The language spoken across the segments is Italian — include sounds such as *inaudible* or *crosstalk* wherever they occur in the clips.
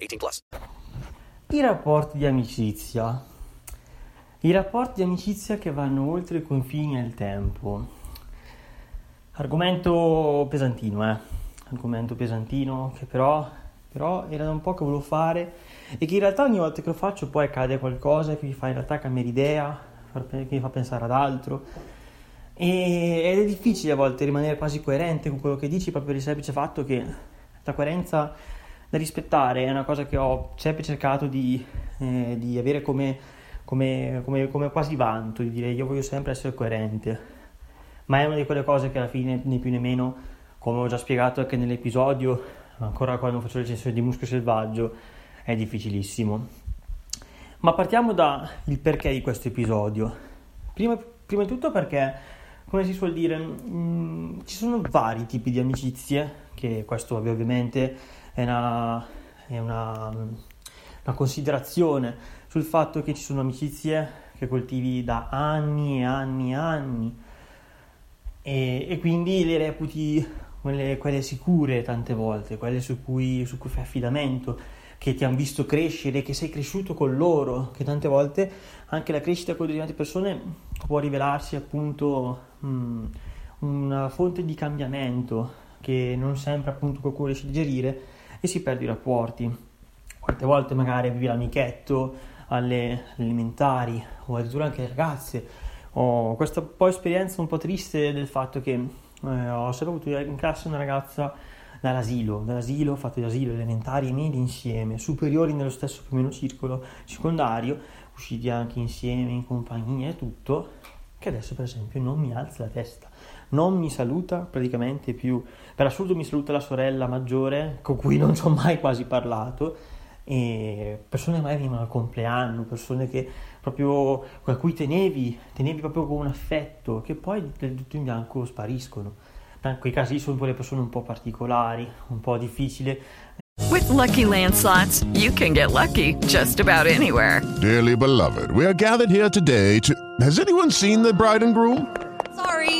18 plus. I rapporti di amicizia. I rapporti di amicizia che vanno oltre i confini nel tempo. Argomento pesantino, eh. Argomento pesantino che però, però era da un po' che volevo fare e che in realtà ogni volta che lo faccio poi accade qualcosa che mi fa in realtà cambiare idea, che mi fa pensare ad altro. E, ed è difficile a volte rimanere quasi coerente con quello che dici proprio per il semplice fatto che la coerenza da rispettare è una cosa che ho sempre cercato di, eh, di avere come, come, come, come quasi vanto, di dire io voglio sempre essere coerente ma è una di quelle cose che alla fine né più né meno, come ho già spiegato anche nell'episodio, ancora quando faccio recensione di Muschio Selvaggio, è difficilissimo. Ma partiamo dal perché di questo episodio. Prima, prima, di tutto perché, come si suol dire, mh, mm, ci sono vari tipi di amicizie, che questo ovviamente è una, è una, una considerazione sul fatto che ci sono amicizie che coltivi da anni e anni e anni. E, e quindi le reputi quelle, quelle, sicure tante volte, quelle su cui, su cui fai affidamento, che ti hanno visto crescere, che sei cresciuto con loro, che tante volte anche la crescita con determinate persone può rivelarsi appunto mh, mm, una fonte di cambiamento che non sempre appunto qualcuno riesce a digerire e si perde i rapporti. Quante volte magari avevi l'amichetto alle elementari o addirittura anche le ragazze ho questa poi esperienza un po' triste del fatto che eh, ho sempre avuto in classe una ragazza dall'asilo, dall'asilo, fatto l'asilo elementari e medi insieme, superiori nello stesso più o meno circolo, secondario, usciti anche insieme in compagnia e tutto, che adesso per esempio non mi alza la testa, non mi saluta praticamente più, per assurdo mi saluta la sorella maggiore con cui non ci ho mai quasi parlato e persone che magari venivano al compleanno, persone che proprio a cui tenevi, tenevi proprio con un affetto, che poi del tutto in bianco spariscono. In quei casi sono quelle persone un po' particolari, un po' difficili. With lucky landslots, you can get lucky just about anywhere. Dearly beloved, we are gathered here today to. Has anyone seen the bride and groom? Sorry,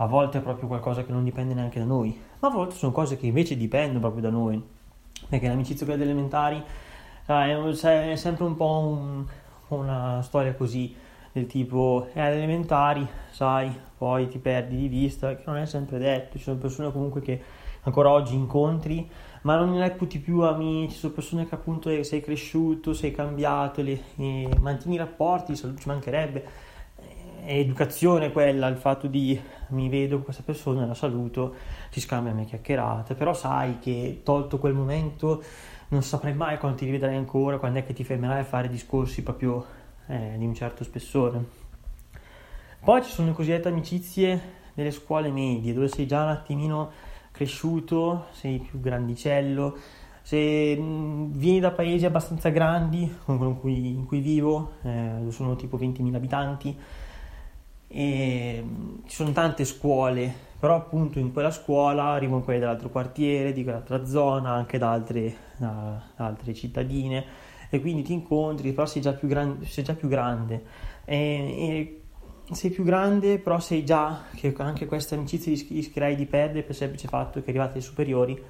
A volte è proprio qualcosa che non dipende neanche da noi, ma a volte sono cose che invece dipendono proprio da noi. Perché l'amicizia quella delle elementari uh, è, sempre un po' un, una storia così del tipo è alle elementari, sai, poi ti perdi di vista, che non è sempre detto, ci sono persone comunque che ancora oggi incontri, ma non ne reputi più amici, ci sono persone che appunto sei cresciuto, sei cambiato, le, mantieni i rapporti, ci mancherebbe, è educazione quella, il fatto di mi vedo con questa persona, la saluto, ci scambiamo chiacchierate, però sai che tolto quel momento non saprai mai quando ti rivedrai ancora, quando è che ti fermerai a fare discorsi proprio eh, di un certo spessore. Poi ci sono le cosiddette amicizie delle scuole medie, dove sei già un attimino cresciuto, sei più grandicello, se mm, vieni da paesi abbastanza grandi, come quello in cui vivo, eh, sono tipo 20.000 abitanti, e ci sono tante scuole, però appunto in quella scuola arrivano quelli dall'altro quartiere, di quell'altra zona, anche da altre, da altre cittadine. E quindi ti incontri, però sei già più, gran- sei già più grande. E, e sei più grande, però sei già che anche queste amicizie rischierai di perdere per il semplice fatto che arrivate ai superiori,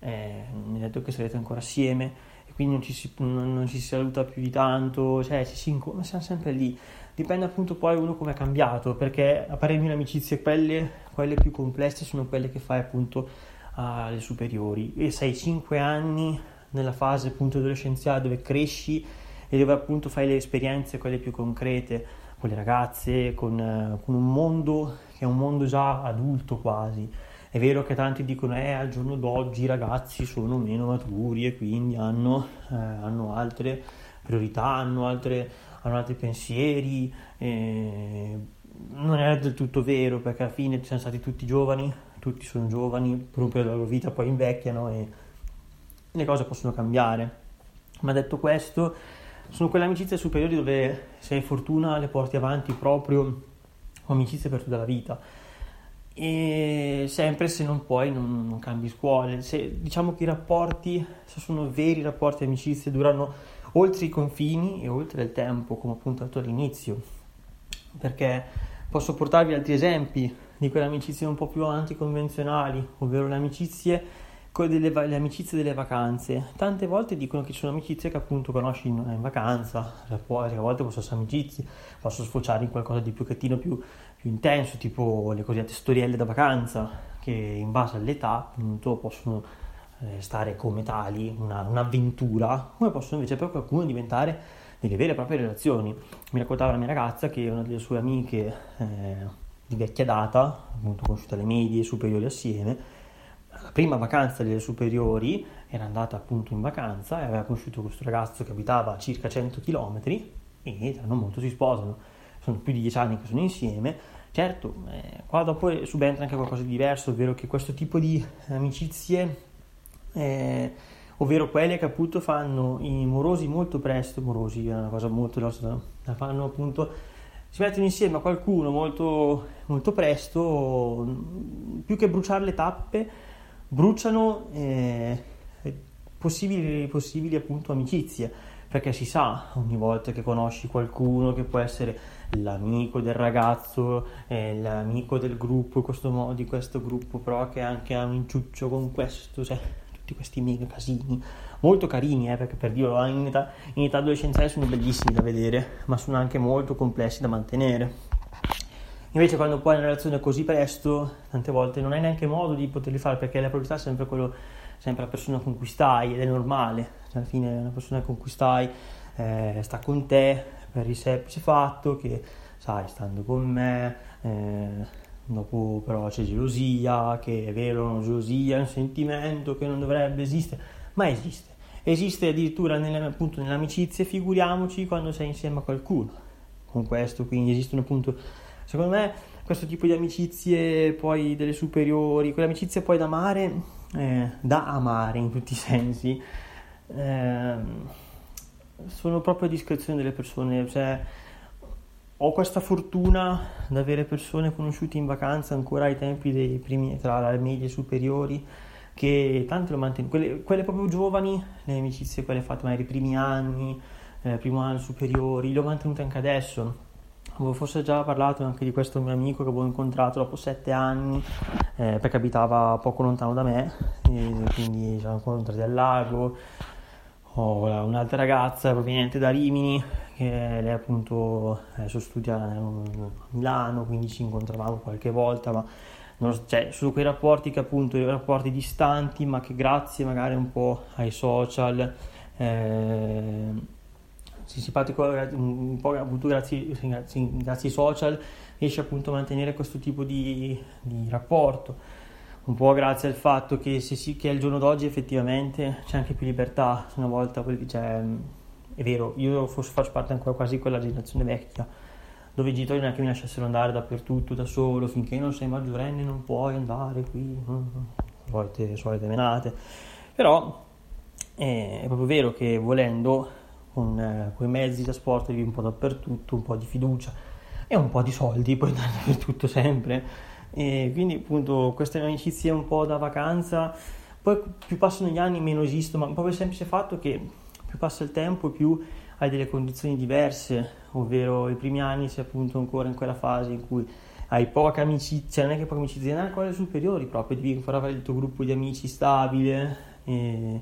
eh, mi ha detto che sarete ancora assieme. E quindi non ci si, non, non ci si saluta più di tanto, cioè ci si, ma siamo sempre lì. Dipende appunto poi uno come è cambiato, perché a parere mio le amicizie, quelle, quelle più complesse sono quelle che fai appunto alle superiori e sei 5 anni nella fase appunto adolescenziale dove cresci e dove appunto fai le esperienze, quelle più concrete, con le ragazze, con, con un mondo che è un mondo già adulto quasi. È vero che tanti dicono eh al giorno d'oggi i ragazzi sono meno maturi e quindi hanno, eh, hanno altre priorità, hanno, altre, hanno altri pensieri. Eh, non è del tutto vero perché alla fine siamo stati tutti giovani, tutti sono giovani, periodo della loro vita poi invecchiano e le cose possono cambiare. Ma detto questo, sono quelle amicizie superiori dove se hai fortuna le porti avanti proprio amicizie per tutta la vita e sempre se non puoi non, non cambi scuole se, diciamo che i rapporti se sono veri rapporti amicizie durano oltre i confini e oltre il tempo come appunto detto all'inizio perché posso portarvi altri esempi di quelle amicizie un po' più anticonvenzionali ovvero le amicizie delle, le amicizie delle vacanze. Tante volte dicono che ci sono amicizie che appunto conosci in, in vacanza, a volte possono essere amicizie, possono sfociare in qualcosa di più catino, più, più intenso, tipo le cosiddette storielle da vacanza, che in base all'età appunto possono stare come tali, una, un'avventura, come possono invece per qualcuno diventare delle vere e proprie relazioni. Mi raccontava la mia ragazza che una delle sue amiche eh, di vecchia data, appunto conosciute alle medie, superiori assieme, la prima vacanza delle superiori era andata appunto in vacanza e aveva conosciuto questo ragazzo che abitava a circa 100 km e tra non molto si sposano. Sono più di 10 anni che sono insieme. Certo, eh, qua dopo subentra anche qualcosa di diverso, ovvero che questo tipo di amicizie, eh, ovvero quelle che appunto fanno i morosi molto presto, morosi è una cosa molto grossa, la fanno appunto si mettono insieme a qualcuno molto, molto presto, più che bruciare le tappe, bruciano eh, possibili, possibili appunto amicizie. Perché si sa ogni volta che conosci qualcuno che può essere l'amico del ragazzo, eh, l'amico del gruppo, questo modo, di questo gruppo, però che anche ha un inciuccio con questo, cioè tutti questi mega casini, molto carini, eh, perché per dirlo in età, in età adolescenziale sono bellissimi da vedere, ma sono anche molto complessi da mantenere. Invece quando poi una relazione così presto, tante volte non hai neanche modo di poterli fare perché la priorità è sempre, quello, sempre la persona con cui stai ed è normale, cioè, alla fine una persona con cui stai eh, sta con te per il semplice fatto che, sai, stando con me, eh, dopo però c'è gelosia, che è vero, una gelosia è un sentimento che non dovrebbe esistere, ma esiste. Esiste addirittura nelle, appunto nell'amicizia, figuriamoci quando sei insieme a qualcuno. Con questo, quindi esistono appunto Secondo me questo tipo di amicizie poi delle superiori, quelle amicizie poi da amare, eh, da amare in tutti i sensi, eh, sono proprio a discrezione delle persone. Cioè, ho questa fortuna di avere persone conosciute in vacanza ancora ai tempi dei primi, tra le medie superiori, che tante lo mantengono, quelle, quelle, proprio giovani, le amicizie, quelle fatte magari i primi anni, eh, primo anno superiori, le ho mantenute anche adesso Avevo forse già parlato anche di questo mio amico che avevo incontrato dopo sette anni, eh, perché abitava poco lontano da me, quindi ci siamo incontrati al lago. Ho un'altra ragazza proveniente da Rimini, che lei appunto adesso studia a Milano, quindi ci incontravamo qualche volta, ma non, cioè, sono quei rapporti che appunto, rapporti distanti, ma che grazie magari un po' ai social. Eh, si simpatico un po' appunto grazie, grazie, grazie, ai social riesce appunto a mantenere questo tipo di, di rapporto un po' grazie al fatto che, si, che al giorno d'oggi effettivamente c'è anche più libertà una volta cioè, è vero io forse faccio parte ancora quasi di quella generazione vecchia dove i genitori non è che mi lasciassero andare dappertutto da solo finché non sei maggiorenne non puoi andare qui solite, solite menate però è proprio vero che volendo con eh, quei mezzi di trasporto un po' dappertutto, un po' di fiducia e un po' di soldi, puoi andare *laughs* dappertutto sempre. E quindi appunto queste amicizie un po' da vacanza, poi più passano gli anni meno esistono, ma proprio il semplice fatto che più passa il tempo più hai delle condizioni diverse, ovvero i primi anni sei appunto ancora in quella fase in cui hai poca amicizia, cioè non è che poca amicizia, neanche quelle superiori proprio, devi ancora avere il tuo gruppo di amici stabile. E,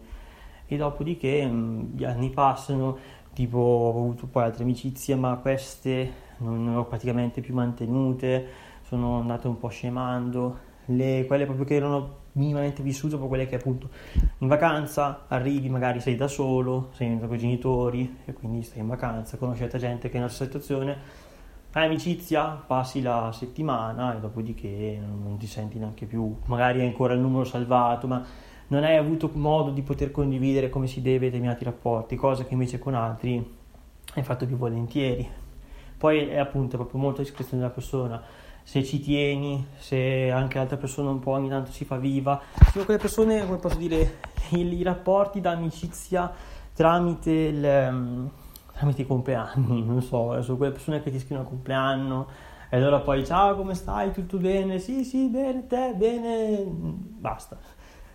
e dopodiché mh, gli anni passano, tipo ho avuto poi altre amicizie ma queste non, non ho praticamente più mantenute, sono andate un po' scemando, le, quelle proprio che erano minimamente vissute, proprio quelle che appunto in vacanza arrivi, magari sei da solo, sei con i genitori e quindi stai in vacanza, conoscete gente che è nella situazione, hai amicizia, passi la settimana e dopodiché non ti senti neanche più, magari hai ancora il numero salvato, ma non hai avuto modo di poter condividere come si deve determinati rapporti, cosa che invece con altri hai fatto più volentieri. Poi è appunto proprio molto discrezione della persona se ci tieni, se anche l'altra persona un po' ogni tanto si fa viva. Sono quelle persone, come posso dire, i, rapporti d'amicizia tramite, il, um, tramite i compleanni, *laughs* non so, sono quelle persone che ti scrivono il compleanno e allora poi ciao come stai, tutto bene? Sì, sì, bene, te, bene, basta.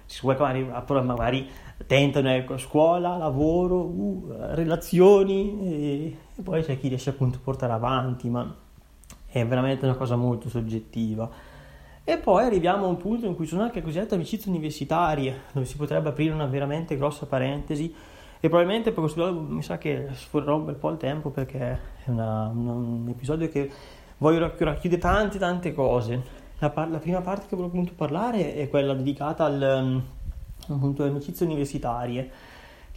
Ci vuoi magari, magari tentano ecco, scuola, lavoro, uh, relazioni e, e poi c'è chi riesce appunto a portare avanti, ma è veramente una cosa molto soggettiva. E poi arriviamo a un punto in cui sono anche cosiddette amicizie universitarie, dove si potrebbe aprire una veramente grossa parentesi e probabilmente per questo episodio mi sa che sforerò un bel po' il tempo perché è una, un episodio che voglio racchiudere tante tante cose. La, par- la, prima parte che voglio appunto parlare è quella dedicata al, appunto, alle amicizie universitarie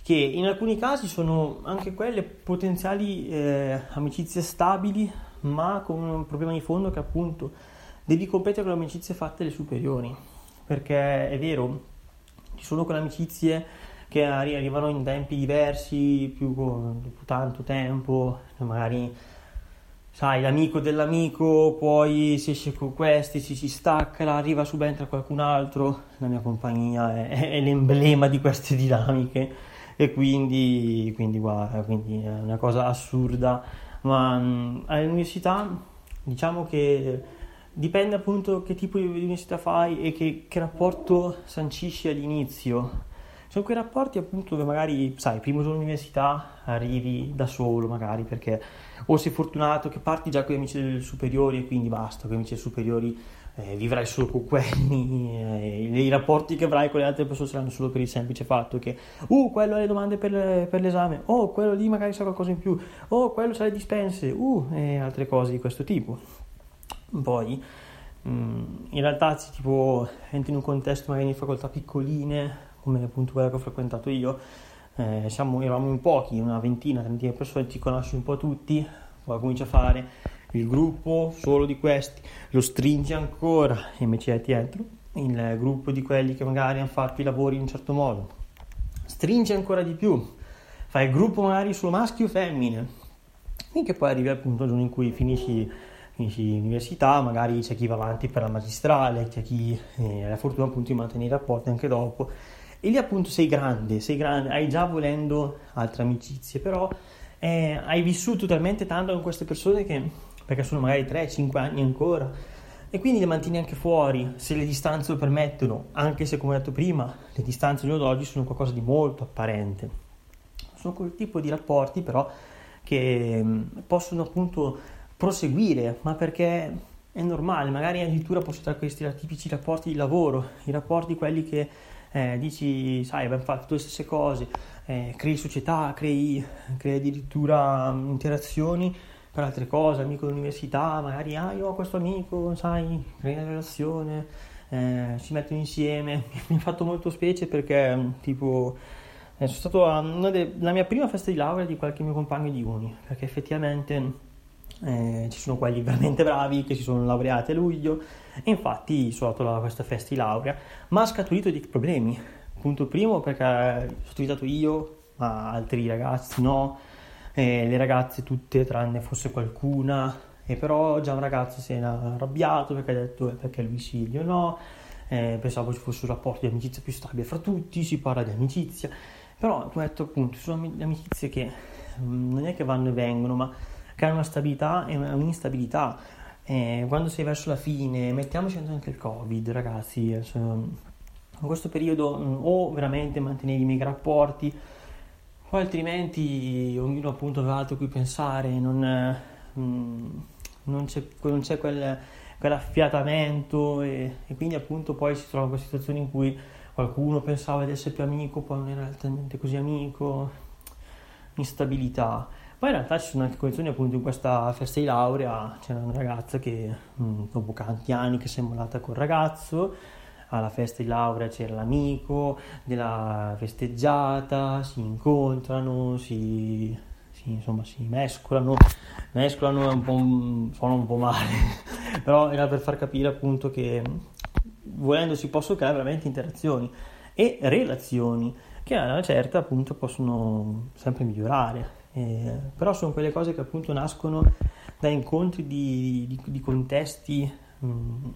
che in alcuni casi sono anche quelle potenziali eh, amicizie stabili ma con un problema di fondo che appunto devi competere con le amicizie fatte alle superiori, perché è vero, ci sono quelle amicizie che arrivano in tempi diversi, più dopo tanto tempo, magari sai, l'amico dell'amico, poi si esce con questi, si, si stacca, arriva subentra qualcun altro, la mia compagnia è, è l'emblema di queste dinamiche. E quindi, quindi, guarda, quindi è una cosa assurda ma mh, all'università diciamo che dipende appunto che tipo di università fai e che, che rapporto sancisci all'inizio. Sono quei rapporti appunto dove magari, sai, primo giorno all'università arrivi da solo magari perché o sei fortunato che parti già con gli amici superiori e quindi basta, con gli amici superiori eh, vivrai solo con quelli, *laughs* eh, i rapporti che avrai con le altre persone saranno solo per il semplice fatto che, uh, quello ha le domande per, per l'esame, oh, quello lì magari sa qualcosa in più, oh, quello sa le dispense, uh, e altre cose di questo tipo. Poi, mh, mm, in realtà, se tipo entri in un contesto magari di facoltà piccoline, come appunto quella che ho frequentato io, eh, siamo, eravamo in pochi, una ventina, trentina di persone, ti conosci un po' tutti, poi cominci a fare il gruppo solo di questi, lo stringi ancora e metti dietro, il gruppo di quelli che magari hanno fatto i lavori in un certo modo, stringi ancora di più, fai il gruppo magari solo maschio o femmine, finché poi arrivi al punto in cui finisci, finisci l'università, magari c'è chi va avanti per la magistrale, c'è chi eh, ha la fortuna appunto di mantenere i rapporti anche dopo, e lì appunto sei grande, sei grande, hai già volendo altre amicizie, però eh, hai vissuto talmente tanto con queste persone che perché sono magari 3-5 anni ancora e quindi le mantieni anche fuori se le distanze lo permettono, anche se come ho detto prima le distanze di oggi sono qualcosa di molto apparente. Sono quel tipo di rapporti però che mm, possono appunto proseguire, ma perché è normale, magari addirittura possono essere questi tipici rapporti di lavoro, i rapporti quelli che eh, dici, sai, abbiamo fatto le stesse cose, eh, crei società, crei, crei addirittura mm, interazioni per altre cose, amico dell'università, magari ah io ho questo amico, sai, crea una relazione, eh, si mettono insieme, *laughs* mi ha fatto molto specie perché mm, tipo eh, sono stato a una della mia prima festa di laurea di qualche mio compagno di uni, perché effettivamente eh, ci sono quelli *laughs* veramente bravi che si sono laureati a luglio e infatti sono andato a questa festa di laurea, ma ha scaturito dei problemi. Punto primo perché sono utilizzato io, ma altri ragazzi no, e le ragazze tutte tranne forse qualcuna. E però già un ragazzo si è arrabbiato perché ha detto eh, perché lui sì, io no? Eh, pensavo ci fosse un rapporto di amicizia più stabile fra tutti si parla di amicizia. Però come detto appunto sono amicizie che mm, non è che vanno e vengono ma che hanno una stabilità e un'instabilità. Eh, quando sei verso la fine mettiamoci anche il covid ragazzi in questo periodo mm, o veramente mantenevi i mega rapporti o altrimenti ognuno appunto aveva altro cui pensare, non, mm, non c'è, non c'è quel, quell'affiatamento e, e, quindi appunto poi si trova questa situazione in cui qualcuno pensava di essere più amico, poi non era realmente così amico, instabilità. Poi in realtà ci sono anche condizioni appunto in questa festa di laurea, c'era una ragazza che mm, dopo tanti anni che si è mollata col ragazzo, alla festa di laurea c'era l'amico della festeggiata, si incontrano, si, si, insomma, si mescolano, mescolano è un po', suona un po' male, *laughs* però era per far capire appunto che volendo si possono creare veramente interazioni e relazioni che a una certa appunto possono sempre migliorare, eh, però sono quelle cose che appunto nascono da incontri di, di, di contesti mh,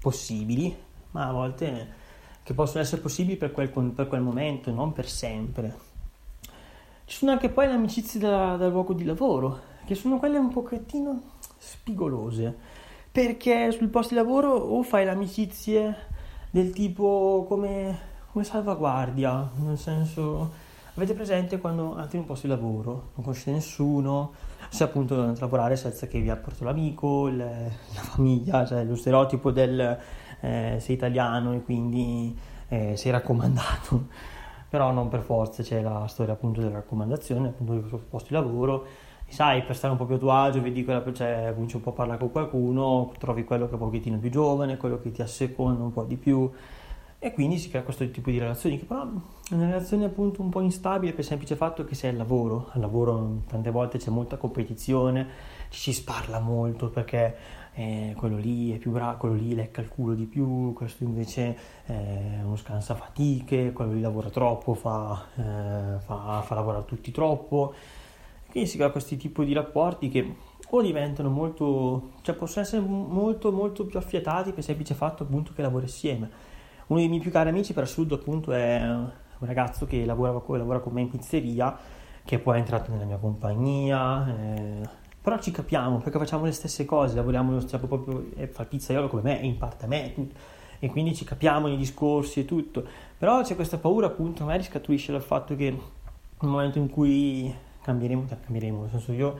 possibili ma a volte che possono essere possibili per quel, per quel momento, non per sempre. Ci sono anche poi le amicizie da, dal luogo di lavoro, che sono quelle un pochettino spigolose, perché sul posto di lavoro o fai le amicizie del tipo come, come salvaguardia, nel senso avete presente quando andate in un posto di lavoro, non conoscete nessuno, se appunto dovete lavorare senza che vi apporto l'amico, le, la famiglia, cioè lo stereotipo del eh, sei italiano e quindi eh, sei raccomandato, *laughs* però non per forza c'è la storia appunto della raccomandazione, appunto del posto di lavoro, e sai, per stare un po' più a tuo agio, vedi quella, cioè, cominci un po' a parlare con qualcuno, trovi quello che è un pochettino più giovane, quello che ti asseconda un po' di più, e quindi si crea questo tipo di relazioni che però è una relazione appunto un po' instabile per il semplice fatto che sei al lavoro. Al lavoro tante volte c'è molta competizione ci si sparla molto perché eh, quello lì è più bravo, quello lì lecca il culo di più, questo invece è uno scansafatiche, quello lì lavora troppo, fa, eh, fa, fa lavorare tutti troppo. Quindi si crea questi tipi di rapporti che o diventano molto, cioè possono essere molto molto più affiatati per il semplice fatto appunto che lavora insieme. Uno dei miei più cari amici per assurdo appunto è un ragazzo che lavora, lavora con me in pizzeria, che poi è entrato nella mia compagnia. Eh, però ci capiamo perché facciamo le stesse cose, lavoriamo cioè, proprio, eh, fa il pizzaiolo come me, in parte a me, e quindi ci capiamo nei discorsi e tutto. Però c'è questa paura appunto, magari scaturisce dal fatto che nel momento in cui cambieremo, cioè, cambieremo, nel senso io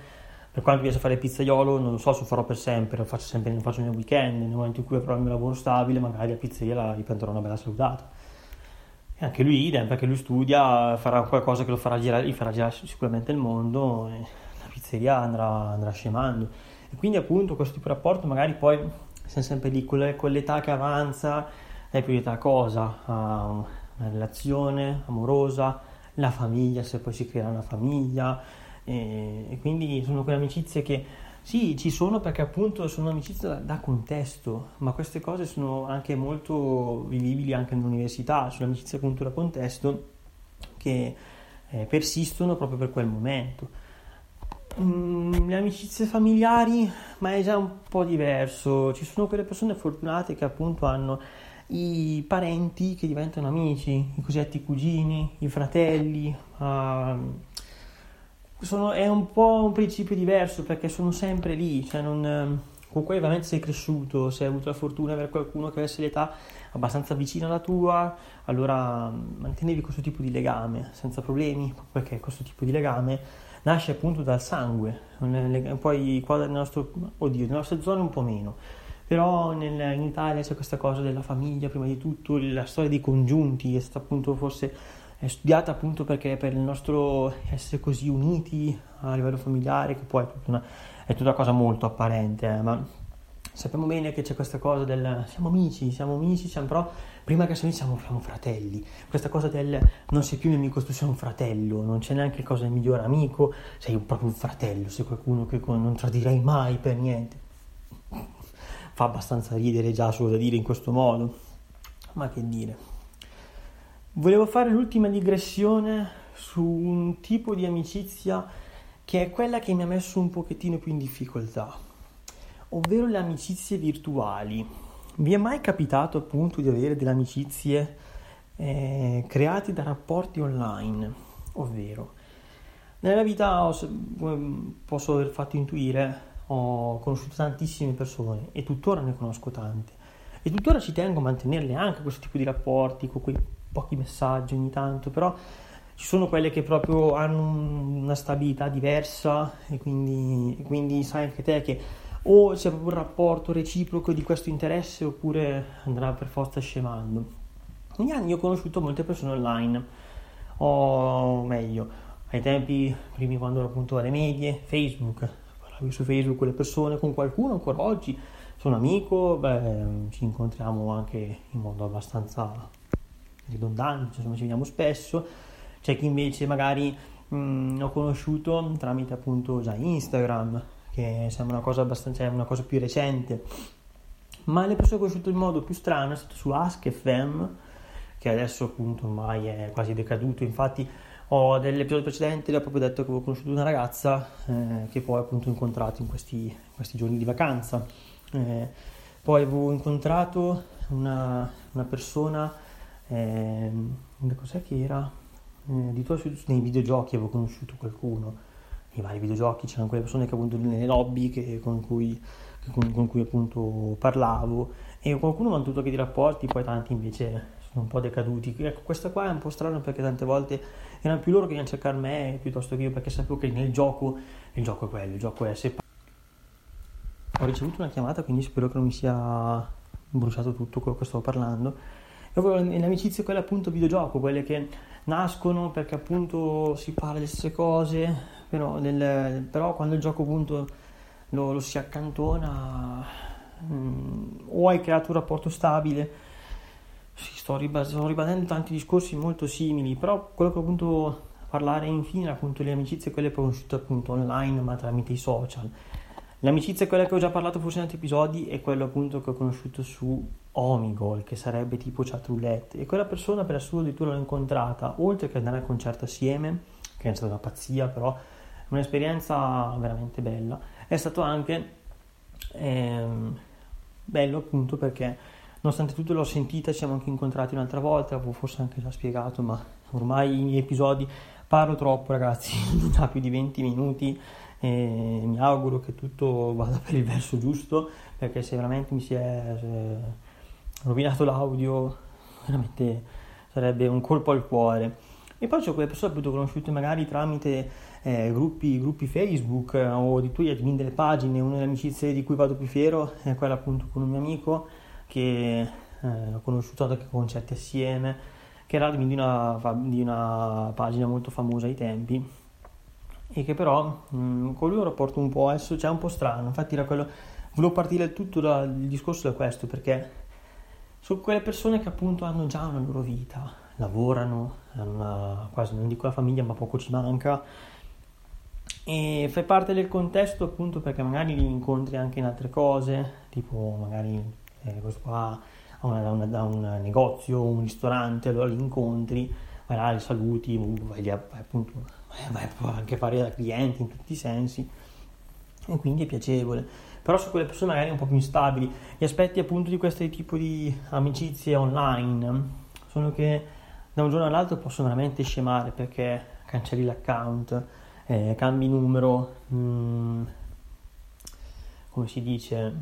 per quanto piace fare pizzaiolo non lo so se lo farò per sempre, lo faccio sempre, lo faccio nel weekend, nel momento in cui avrò il mio lavoro stabile magari la pizzeria la, gli prenderò una bella salutata. E anche lui idem, perché lui studia, farà qualcosa che lo farà girare, gli farà girare sicuramente il mondo. E pizzeria andrà, andrà scemando. E quindi appunto questo tipo di rapporto magari poi siamo sempre lì con, le, con l'età che avanza, dai priorità a cosa? A una relazione amorosa, la famiglia, se poi si crea una famiglia. E, e quindi sono quelle amicizie che sì, ci sono perché appunto sono amicizie da, da, contesto, ma queste cose sono anche molto vivibili anche nell'università, sono amicizie da contesto che eh, persistono proprio per quel momento. Mm, le amicizie familiari, ma è già un po' diverso. Ci sono quelle persone fortunate che appunto hanno i parenti che diventano amici, i cosiddetti cugini, i fratelli. Uh, sono, è un po' un principio diverso perché sono sempre lì, cioè non, con cui ovviamente sei cresciuto, se hai avuto la fortuna di avere qualcuno che avesse l'età abbastanza vicina alla tua, allora mantenevi questo tipo di legame senza problemi, perché questo tipo di legame nasce appunto dal sangue, poi qua nel nostro, oddio, nelle nostre zone un po' meno, però nel, in Italia c'è questa cosa della famiglia, prima di tutto la storia dei congiunti è stata appunto forse è studiata appunto perché per il nostro essere così uniti a livello familiare, che poi è tutta una, è tutta una cosa molto apparente, eh, ma sappiamo bene che c'è questa cosa del siamo amici, siamo amici, siamo però prima che siamo, siamo, siamo fratelli. Questa cosa del non sei più un amico, tu sei un fratello, non c'è neanche cosa del migliore amico, sei proprio un fratello, sei qualcuno che non tradirei mai per niente. Fa abbastanza ridere già solo da dire in questo modo, ma che dire. Volevo fare l'ultima digressione su un tipo di amicizia che è quella che mi ha messo un pochettino più in difficoltà, ovvero le amicizie virtuali vi è mai capitato appunto di avere delle amicizie eh, create da rapporti online? Ovvero, nella vita ho, posso aver fatto intuire, ho conosciuto tantissime persone e tuttora ne conosco tante. E tuttora ci tengo a mantenerle anche questo tipo di rapporti, con quei pochi messaggi ogni tanto, però ci sono quelle che proprio hanno una stabilità diversa e quindi, quindi sai anche te che o c'è proprio un rapporto reciproco di questo interesse oppure andrà per forza scemando. Negli anni ho conosciuto molte persone online, o meglio, ai tempi primi quando ero appunto alle medie, Facebook, parlavi su Facebook con le persone, con qualcuno ancora oggi. Sono amico, beh, ci incontriamo anche in modo abbastanza ridondante, insomma ci vediamo spesso, c'è chi invece magari mh, ho conosciuto tramite appunto già Instagram, che sembra una cosa abbastanza una cosa più recente, ma le persone che ho conosciuto in modo più strano è stato su Ask.fm, che adesso appunto ormai è quasi decaduto, infatti ho dell'episodio precedente ho proprio detto che avevo conosciuto una ragazza eh, che poi appunto ho incontrato in questi, questi giorni di vacanza. Eh, poi avevo incontrato una, una persona, eh, cos'è che era? Eh, di tutto nei videogiochi avevo conosciuto qualcuno, nei vari videogiochi c'erano quelle persone che appunto nelle lobby che, con, cui, con, con, cui, appunto parlavo e qualcuno mi ha avuto anche di rapporti, poi tanti invece sono un po' decaduti. Ecco, questa qua è un po' strano perché tante volte erano più loro che venivano a cercare me piuttosto che io perché sapevo che nel gioco il gioco è quello, il gioco è separato. Ho ricevuto una chiamata quindi spero che non mi sia bruciato tutto quello che stavo parlando. Le amicizie quelle appunto videogioco, quelle che nascono perché appunto si parla delle stesse cose, però, nel, però quando il gioco appunto lo, lo si accantona mh, mm, o hai creato un rapporto stabile sì, sto, ribad- sto, ribadendo tanti discorsi molto simili, però quello che ho appunto parlare infine appunto le amicizie quelle conosciuto appunto online ma tramite i social. L'amicizia quella che ho già parlato forse in altri episodi è quella appunto che ho conosciuto su Omigol, che sarebbe tipo chat roulette, e quella persona per assurdo addirittura l'ho incontrata, oltre che andare al concerto assieme, che è stata una pazzia, però un'esperienza veramente bella, è stato anche ehm, bello appunto perché Nonostante tutto l'ho sentita, ci siamo anche incontrati un'altra volta, avevo forse anche già spiegato, ma ormai i miei episodi parlo troppo ragazzi, *laughs* da più di 20 minuti e mi auguro che tutto vada per il verso giusto, perché se veramente mi si è rovinato l'audio, veramente sarebbe un colpo al cuore. E poi c'ho quelle persone appunto conosciute magari tramite eh, gruppi, gruppi, Facebook eh, o di gli admin delle pagine, una delle amicizie di cui vado più fiero è quella appunto con un mio amico che eh, ho conosciuto anche concerti assieme, che era di una, di una pagina molto famosa ai tempi e che però mh, mm, con lui ho rapporto un po' adesso c'è un po' strano infatti era quello volevo partire tutto dal discorso da questo perché sono quelle persone che appunto hanno già una loro vita lavorano hanno una, quasi non dico la famiglia ma poco ci manca e fai parte del contesto appunto perché magari li incontri anche in altre cose tipo magari eh, questo qua da, una, da, un negozio, un ristorante, allora li incontri, vai là, li saluti, vai, lì, vai, appunto, vai anche a fare da cliente in tutti i sensi. E quindi è piacevole. Però su quelle persone magari un po' più instabili, gli aspetti appunto di questo tipo di amicizie online sono che da un giorno all'altro possono veramente scemare perché cancelli l'account, eh, cambi numero, mh, mm, come si dice,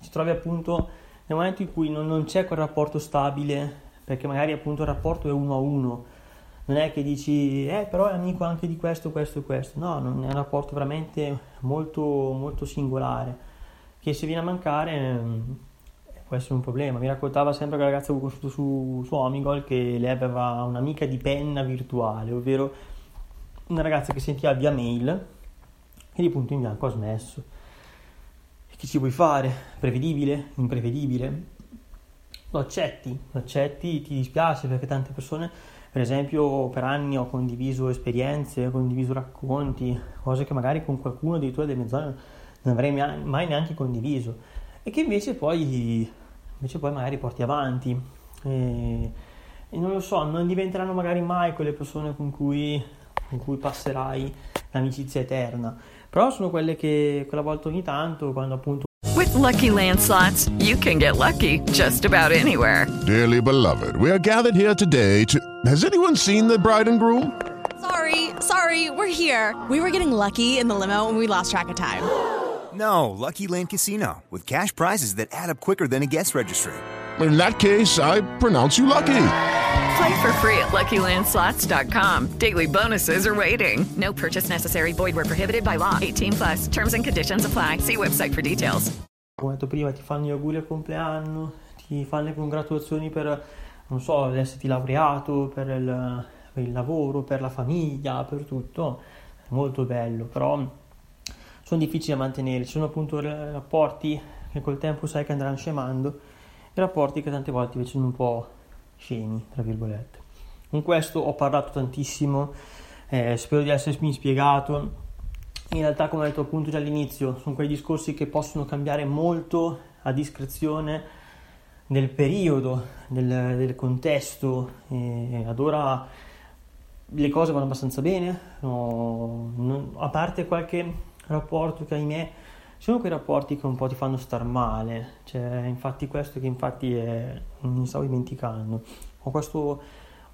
ci trovi appunto nel momento in cui non, non c'è quel rapporto stabile, perché magari appunto il rapporto è uno a uno, non è che dici, eh però è amico anche di questo, questo e questo, no, non è un rapporto veramente molto, molto singolare, che se viene a mancare mm, può essere un problema. Mi raccontava sempre quella ragazza che ho conosciuto su, su Omigol che lei aveva un'amica di penna virtuale, ovvero una ragazza che sentiva via mail e di punto in bianco ha smesso che ci vuoi fare? Prevedibile? Imprevedibile? Lo accetti, lo accetti, ti dispiace perché tante persone, per esempio, per anni ho condiviso esperienze, ho condiviso racconti, cose che magari con qualcuno addirittura delle mie zone non avrei mai neanche condiviso e che invece poi, invece poi magari porti avanti. E, e non lo so, non diventeranno magari mai quelle persone con cui, con cui passerai l'amicizia eterna però sono quelle che quella volta ogni tanto quando appunto With lucky landslots, you can get lucky just about anywhere. Dearly beloved, we are gathered here today to Has anyone seen the bride and groom? Sorry, sorry, we're here. We were getting lucky in the limo and we lost track of time. No, Lucky Land Casino with cash prizes that add up quicker than a guest registry. In that case, I pronounce you lucky. Play for free at LuckyLandSlots.com. Daily bonuses are waiting. No purchase necessary. Void were prohibited by law. 18 plus. Terms and conditions apply. See website for details. Come detto prima, ti fanno gli auguri al compleanno, ti fanno le congratulazioni per, non so, esserti laureato, per il, per il lavoro, per la famiglia, per tutto. È molto bello, però sono difficili da mantenere. Ci sono appunto rapporti che col tempo sai che andranno scemando e rapporti che tante volte invece un po' scemi, tra virgolette. Con questo ho parlato tantissimo, eh, spero di essermi spiegato. In realtà, come ho detto appunto già all'inizio, sono quei discorsi che possono cambiare molto a discrezione del periodo, del, del contesto. E ad ora le cose vanno abbastanza bene, no, non, a parte qualche rapporto che ahimè sono quei rapporti che un po' ti fanno star male, cioè infatti questo che infatti è, mi stavo dimenticando, ho questo,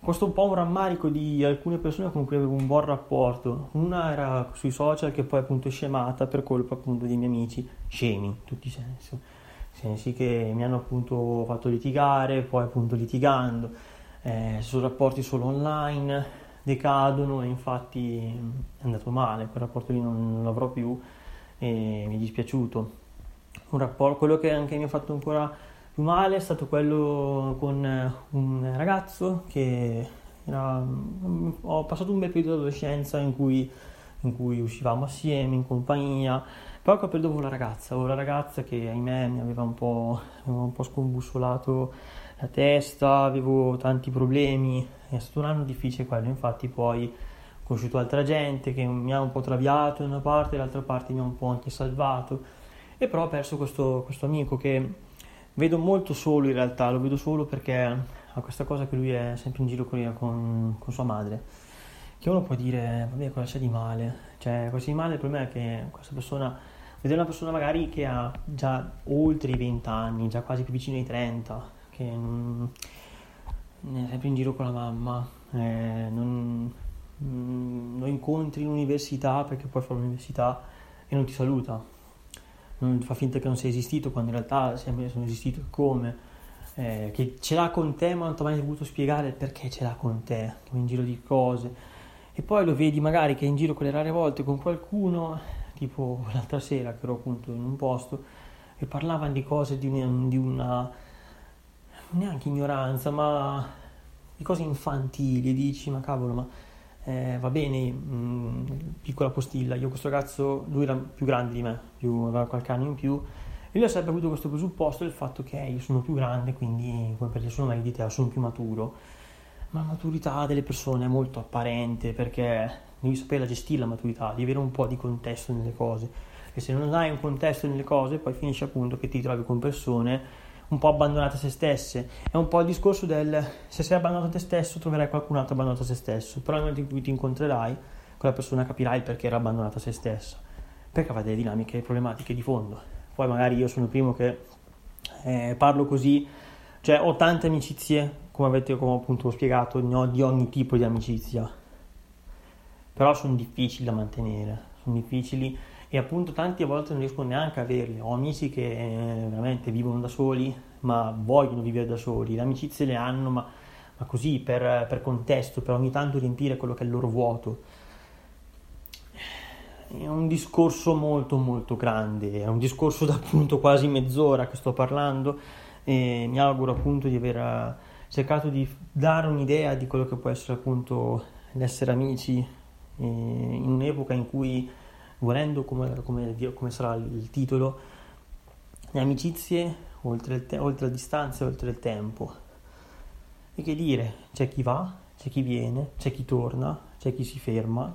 questo un po' un rammarico di alcune persone con cui avevo un buon rapporto, una era sui social che poi appunto è scemata per colpa appunto dei miei amici, scemi in tutti i sensi, sensi che mi hanno appunto fatto litigare, poi appunto litigando, eh, sono rapporti solo online, decadono e infatti è andato male, quel rapporto lì non, non l'avrò più e mi è dispiaciuto. Un rapporto, quello che anche mi ha fatto ancora più male è stato quello con un ragazzo che era, ho passato un bel periodo di adolescenza in cui, in cui uscivamo assieme, in compagnia, poi quel periodo avevo la ragazza, la ragazza che ahimè mi aveva un po', aveva un po scombussolato la testa, avevo tanti problemi, è stato un anno difficile quello, infatti poi ho conosciuto altra gente che mi ha un po' traviato da una parte, dall'altra parte mi ha un po' anche salvato. E però ho perso questo, questo amico che vedo molto solo in realtà, lo vedo solo perché ha questa cosa che lui è sempre in giro con, con, con sua madre, che uno può dire, vabbè cosa c'è di male, cioè cosa c'è di male il problema è che questa persona, vedere una persona magari che ha già oltre i 20 anni, già quasi più vicino ai 30, che non, è sempre in giro con la mamma, eh, non, mm, lo incontri in università perché poi fa l'università e non ti saluta, non fa finta che non sia esistito quando in realtà sono esistito come, eh, che ce l'ha con te ma non ti ha mai voluto spiegare perché ce l'ha con te, che in giro di cose. E poi lo vedi magari che è in giro quelle rare volte con qualcuno, tipo *laughs* l'altra sera che ero appunto in un posto, e parlavano di cose di una, di una neanche ignoranza, ma di cose infantili, dici, ma cavolo, ma eh, va bene, mh, piccola postilla, io questo ragazzo, lui era più grande di me, più, aveva qualche anno in più, e lui ha sempre avuto questo presupposto del fatto che io sono più grande, quindi come perché sono meglio di te, sono più maturo, ma la maturità delle persone è molto apparente perché devi saperla gestire la maturità, devi avere un po' di contesto nelle cose, e se non hai un contesto nelle cose poi finisce appunto che ti trovi con persone un po' abbandonate a se stesse. È un po' il discorso del se sei abbandonato a te stesso troverai qualcun altro abbandonato a se stesso, però nel momento in cui ti incontrerai, quella persona capirà il perché era abbandonata a se stessa, perché avrà delle dinamiche problematiche di fondo. Poi magari io sono il primo che eh, parlo così, cioè ho tante amicizie, come avete come appunto spiegato, ne ho di ogni tipo di amicizia, però sono difficili da mantenere, sono difficili e appunto tanti a volte non riesco neanche a averle. Ho amici che eh, veramente vivono da soli, ma vogliono vivere da soli, le amicizie le hanno, ma, ma così per, per, contesto, per ogni tanto riempire quello che è il loro vuoto. È un discorso molto molto grande, è un discorso da appunto quasi mezz'ora che sto parlando e mi auguro appunto di aver eh, cercato di dare un'idea di quello che può essere appunto l'essere amici eh, in un'epoca in cui volendo come, come, come, sarà il titolo, le amicizie oltre, te- oltre la distanza e oltre il tempo. E che dire, c'è chi va, c'è chi viene, c'è chi torna, c'è chi si ferma,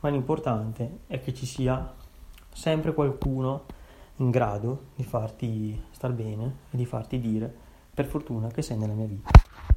ma l'importante è che ci sia sempre qualcuno in grado di farti star bene e di farti dire per fortuna che sei nella mia vita.